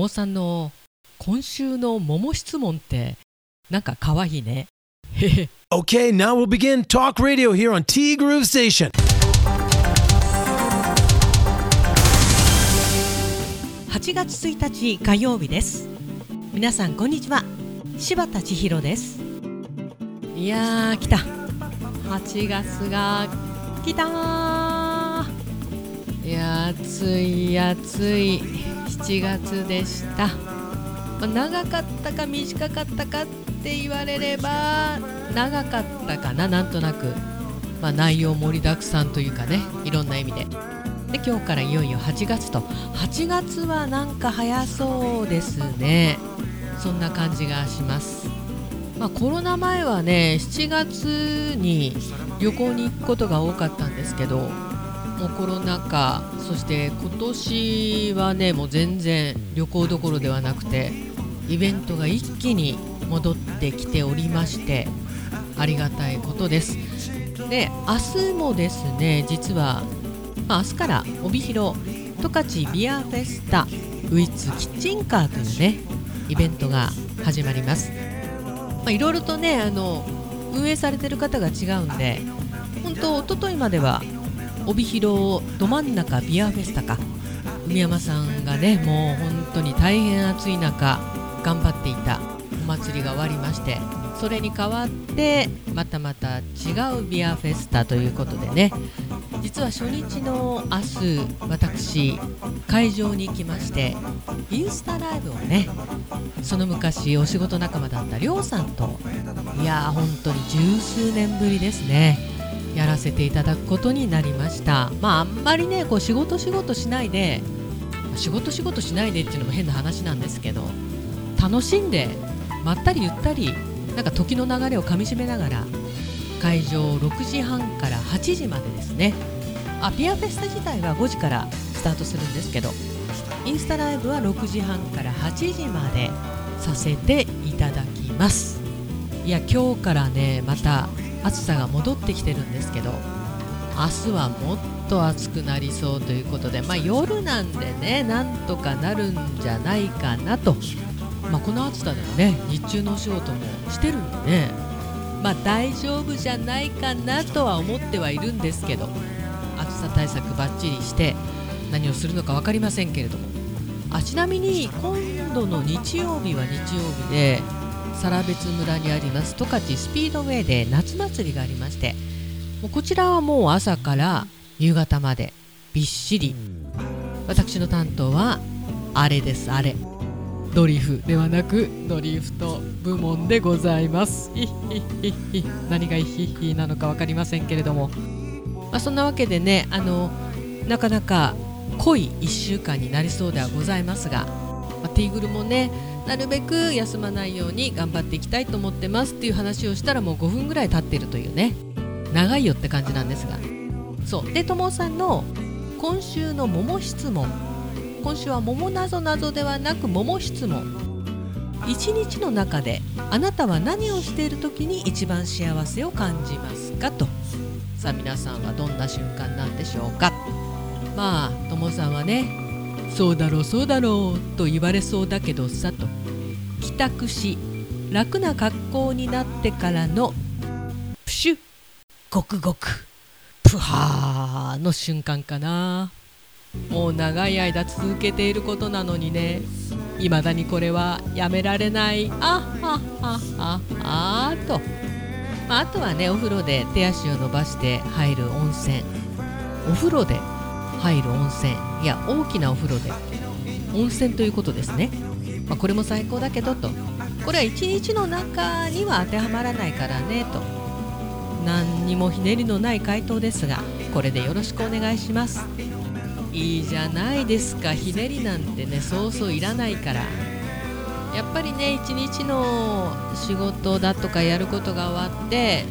もさんの今週の桃質問ってなんか可愛いね。Okay, now we'll begin talk radio here on T Groove Station. 8月1日火曜日です。皆さんこんにちは。柴田千尋です。いやー来た。8月が来たー。いや暑い暑い。7月でした。まあ長かったか短かったかって言われれば長かったかななんとなく、まあ、内容盛りだくさんというかねいろんな意味で。で今日からいよいよ8月と。8月はなんか早そうですね。そんな感じがします、まあ、コロナ前はね7月に旅行に行くことが多かったんですけどもうコロナ禍そして今年はねもう全然旅行どころではなくてイベントが一気に戻ってきておりましてありがたいことです。で明日もですね実はまあ、明日から帯広十勝ビアフェスタウィッツキッチンカーというねイベントが始まります、いろいろとねあの運営されてる方が違うんで本当一昨日までは帯広ど真ん中ビアフェスタか。海山さんがねもう本当に大変暑い中頑張っていたお祭りが終わりましてそれに代わってまたまた違うビアフェスタということでね実は初日の明日私会場に行きましてインスタライブをねその昔お仕事仲間だったりょうさんといやー本当に十数年ぶりですね。やらせていただくことになりました。まああんまりねこう仕事仕事しないで仕事仕事しないでっていうのも変な話なんですけど楽しんでまったりゆったりなんか時の流れをかみしめながら会場6時半から8時までですね。あピアフェスタ自体は5時からスタートするんですけどインスタライブは6時半から8時までさせていただきます。いや今日からねまた暑さが戻ってきてるんですけど明日はもっと暑くなりそうということで、まあ、夜なんでねなんとかなるんじゃないかなと、まあ、この暑さでもね日中のお仕事もしてるんでねまあ大丈夫じゃないかなとは思ってはいるんですけど暑さ対策ばっちりして何をするのか分かりませんけれども。あちなみに今度の日曜日は日曜日で更別村にあります十勝スピードウェイで夏祭りがありましてもうこちらはもう朝から夕方までびっしり。私の担当はあれですあれ。ドリフではなくドリフト部門でございます。何がヒッヒなのか分かりませんけれども、まあ、そんなわけでねあのなかなか濃い1週間になりそうではございますが、まあ、ティーグルもねなるべく休まないように頑張っていきたいと思ってますっていう話をしたらもう5分ぐらい経ってるというね。長いよって感じなんですが。そう。でともさんの今週の桃質問。今週は桃なぞなぞではなく桃質問。一日の中であなたは何をしている時に一番幸せを感じますかと。さあ皆さんはどんな瞬間なんでしょうか。まあともさんはねそうだろうそうだろうと言われそうだけどさと。帰宅し楽な格好になってからのプシュごくごく。プハーの瞬間かな。もう長い間続けていることなのにね。未だにこれはやめられない。あはははあと、まあ、あとはねお風呂で手足を伸ばして入る温泉。お風呂で入る温泉。いや大きなお風呂で。温泉ということですね、まあ、これも最高だけどと。これは一日の中には当てはまらないからねと。何にもひねりのない回答ですがこれでよろしくお願いします。いいじゃないですか。ひねりなんてねそうそういらないから。やっぱりね一日の仕事だとかやることが終わって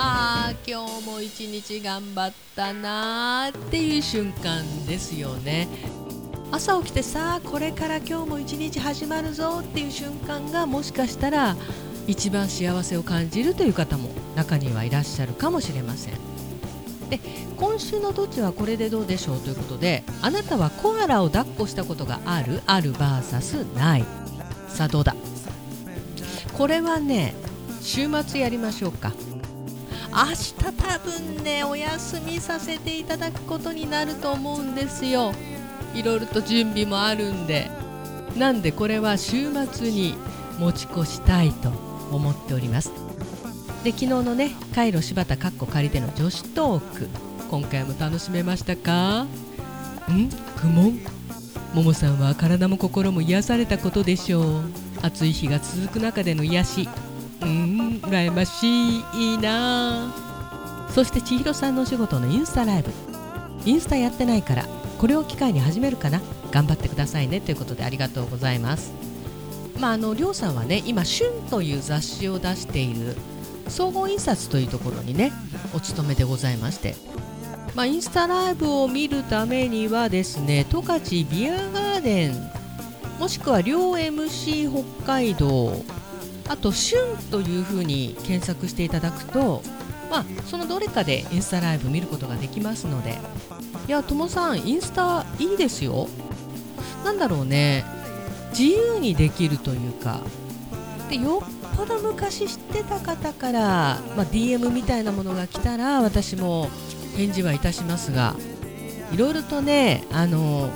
あー今日も一日頑張ったなーっていう瞬間ですよね。朝起きてさあこれから今日も一日始まるぞっていう瞬間がもしかしたら一番幸せを感じるという方も中にはいらっしゃるかもしれません。で今週のどっちはこれでどうでしょうということであなたはコアラを抱っこしたことがある？ある VS ない。さあどうだ？これはね週末やりましょうか。明日多分ねお休みさせていただくことになると思うんですよ。いろいろと準備もあるんで。なんでこれは週末に持ち越したいと思っております。で昨日のねカイロ柴田かっこ仮での女子トーク今回も楽しめましたか？ん？苦悶？ももさんは体も心も癒されたことでしょう。暑い日が続く中での癒し。うん？羨ましいな。そして千尋さんのお仕事のインスタライブ。インスタやってないからこれを機会に始めるかな。頑張ってくださいね。ということでありがとうございます。まああのりょうさんはね今「旬」という雑誌を出している総合印刷というところにねお勤めでございまして。まあ、インスタライブを見るためにはですね十勝ビアガーデンもしくは両 MC 北海道あと「旬」というふうに検索していただくと、まあ、そのどれかでインスタライブ見ることができますので。いやともさんインスタいいですよ。なんだろうね。自由にできるというか。でよっぽど昔知ってた方から、まあ、DM みたいなものが来たら私も返事はいたしますが。いろいろとねあの、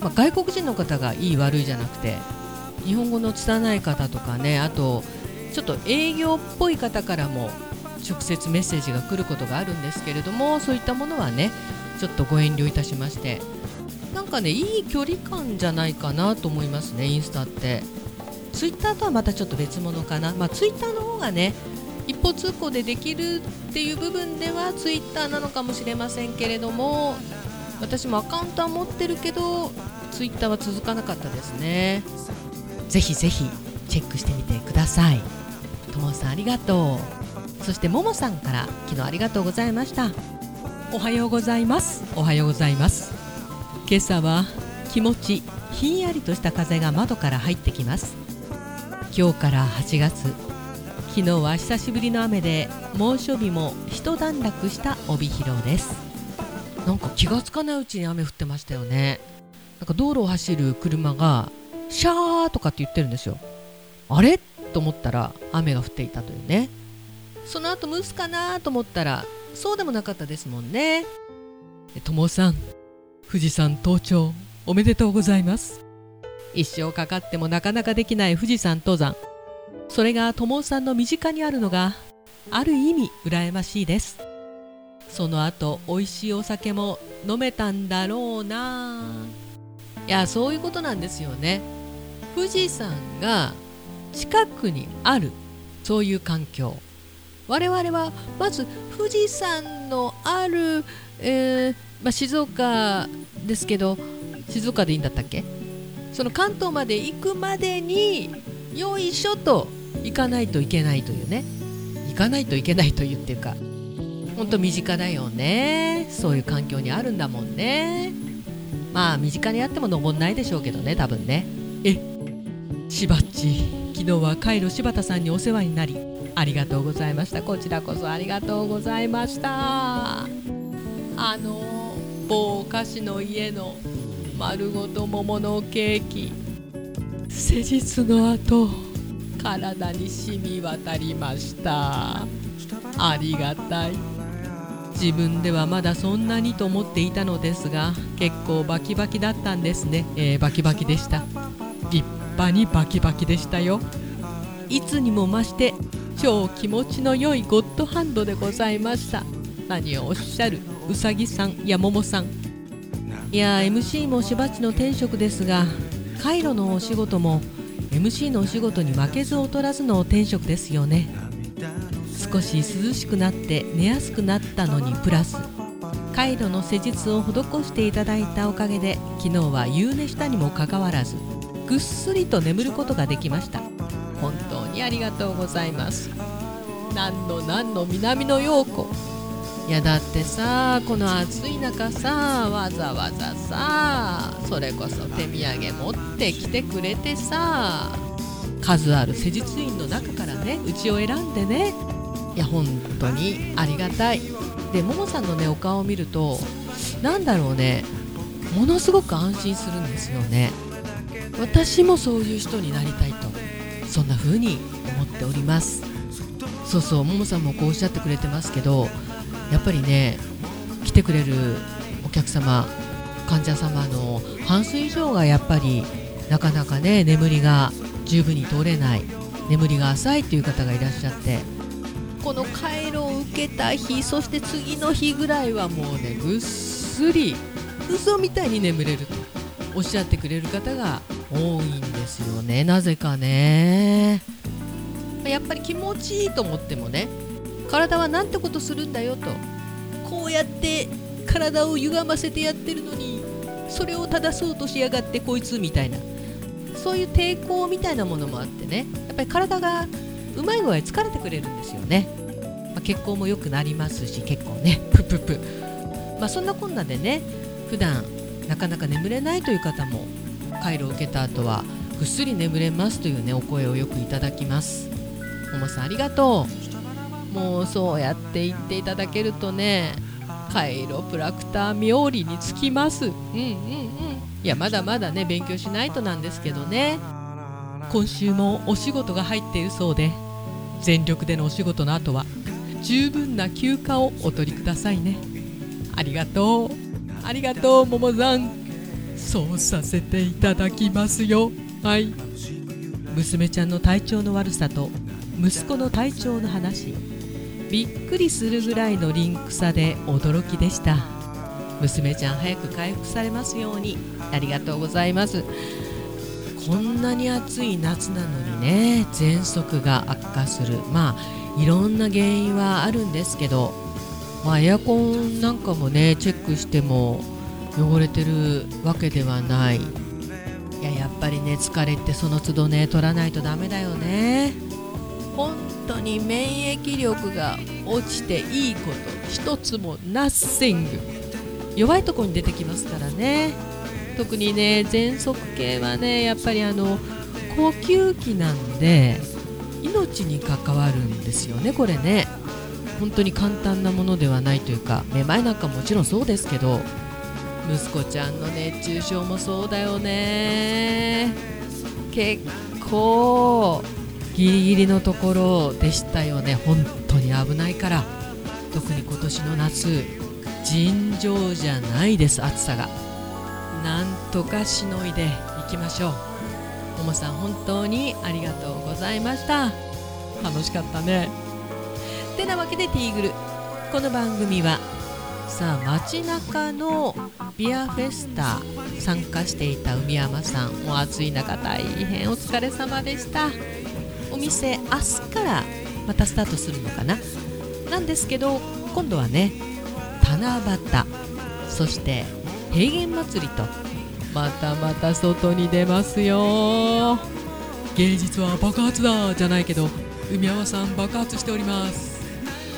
まあ、外国人の方がいい悪いじゃなくて日本語の拙い方とかねあとちょっと営業っぽい方からも直接メッセージが来ることがあるんですけれどもそういったものはねちょっとご遠慮いたしましてなんかねいい距離感じゃないかなと思いますねインスタって。ツイッターとはまたちょっと別物かな。まあツイッターの方がね一方通行でできるっていう部分ではツイッターなのかもしれませんけれども私もアカウントは持ってるけどツイッターは続かなかったですね。ぜひぜひチェックしてみてください。ともさんありがとう。そしてももさんから昨日ありがとうございました。おはようございます。おはようございます。今朝は気持ちひんやりとした風が窓から入ってきます。今日から8月。昨日は久しぶりの雨で猛暑日も一段落した帯広です。なんか気がつかないうちに雨降ってましたよね。なんか道路を走る車がシャーとかって言ってるんですよ。あれ？と思ったら雨が降っていたというね。その後蒸すかなと思ったらそうでもなかったですもんね。ともさん富士山登頂おめでとうございます。一生かかってもなかなかできない富士山登山。それが友さんの身近にあるのがある意味羨ましいです。その後美味しいお酒も飲めたんだろうな。いやそういうことなんですよね。富士山が近くにあるそういう環境。我々はまず富士山のある、えー、まあ、静岡ですけど静岡でいいんだったっけ？その関東まで行くまでによいしょと行かないといけないというね。行かないといけないというっていうか本当身近だよね。そういう環境にあるんだもんね。まあ身近にあっても登んないでしょうけどね多分ね。えしばっち。昨日はカイロ柴田さんにお世話になりありがとうございました。こちらこそありがとうございました。あの某お菓子の家の丸ごと桃のケーキ。施術の後体に染み渡りました。ありがたい。自分ではまだそんなにと思っていたのですが結構バキバキだったんですね。えー、バキバキでした。立派にバキバキでしたよ。いつにも増して超気持ちの良いゴッドハンドでございました。何をおっしゃるうさぎさんやももさん。いや MC もしばちの天職ですがカイロのお仕事も MC のお仕事に負けず劣らずの天職ですよね。少し涼しくなって寝やすくなったのにプラスカイロの施術を施していただいたおかげで昨日は夕寝したにもかかわらずぐっすりと眠ることができました。本当にありがとうございます。何の何の南の陽子。いやだってさこの暑い中さわざわざさそれこそ手土産持ってきてくれてさ数ある施術院の中からねうちを選んでね。いや本当にありがたい。でももさんのねお顔を見るとなんだろうね。ものすごく安心するんですよね。私もそういう人になりたいとそんな風に思っております。そうそうももさんもこうおっしゃってくれてますけどやっぱりね来てくれるお客様患者様の半数以上がやっぱりなかなかね眠りが十分に取れない眠りが浅いという方がいらっしゃってこの回路を受けた日そして次の日ぐらいはもうねぐっすり嘘みたいに眠れるとおっしゃってくれる方が多いんですよね。なぜかね。やっぱり気持ちいいと思ってもね体はなんてことするんだよとこうやって体を歪ませてやってるのにそれを正そうとしやがってこいつみたいなそういう抵抗みたいなものもあってねやっぱり体がうまい具合疲れてくれるんですよね、まあ、血行も良くなりますし結構ね。プププ。まあそんなこんなでね普段なかなか眠れないという方も回路を受けた後はぐっすり眠れますというねお声をよくいただきます。ももさんありがとう。もうそうやって言っていただけるとねカイロプラクター冥利につきます。うんうんうん。いやまだまだね勉強しないとなんですけどね。今週もお仕事が入っているそうで全力でのお仕事の後は十分な休暇をお取りくださいね。ありがとう。ありがとうももさん。そうさせていただきますよ。はい。娘ちゃんの体調の悪さと息子の体調の話。びっくりするぐらいのリンクさで驚きでした。娘ちゃん早く回復されますように。ありがとうございます。こんなに暑い夏なのにね喘息が悪化する。まあいろんな原因はあるんですけど、まあ、エアコンなんかもねチェックしても汚れてるわけではない。いややっぱりね疲れってその都度ね取らないとダメだよね。本当に免疫力が落ちていいこと一つもナッシング。弱いとこに出てきますからね。特にね喘息系はねやっぱりあの呼吸器なんで命に関わるんですよねこれね。本当に簡単なものではないというかめまいなんかもちろんそうですけど息子ちゃんの熱中症もそうだよね。結構ギリギリのところでしたよね。本当に危ないから。特に今年の夏尋常じゃないです暑さが。なんとかしのいでいきましょう。ももさん本当にありがとうございました。楽しかったね。てなわけでティーグル。この番組はさあ街中のビアフェスタ参加していた海山さん。お暑い中大変お疲れ様でした。お店明日からまたスタートするのかな？なんですけど今度はね七夕そして平原祭りとまたまた外に出ますよ。芸術は爆発だじゃないけど海山さん爆発しております。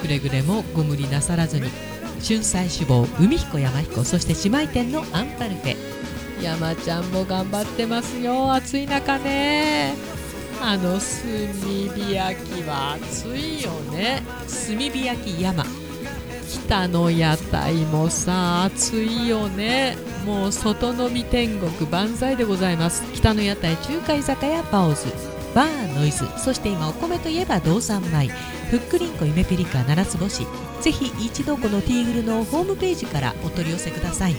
くれぐれもご無理なさらずに。春菜志望海彦山彦そして姉妹店のアンパルフェ。山ちゃんも頑張ってますよ。暑い中ね。あの炭火焼きは暑いよね。炭火焼き山。北の屋台もさ暑いよね。もう外飲み天国万歳でございます。北の屋台中華居酒屋パオズ。バーノイズ。そして今お米といえば道産米ふっくりんこ夢ピリカ七つ星。ぜひ一度このティーグルのホームページからお取り寄せください。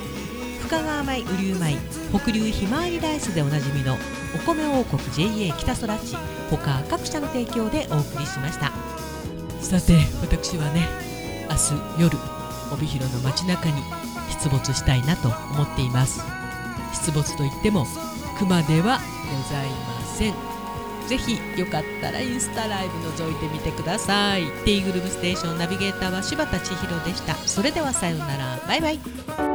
深川米雨竜米北流ひまわりライスでおなじみのお米王国 JA 北空地他各社の提供でお送りしました。さて私はね明日夜帯広の街中に出没したいなと思っています。出没といっても熊ではございません。ぜひよかったらインスタライブ覗いてみてください。T グループステーションナビゲーターは柴田千尋でした。それではさようなら。バイバイ。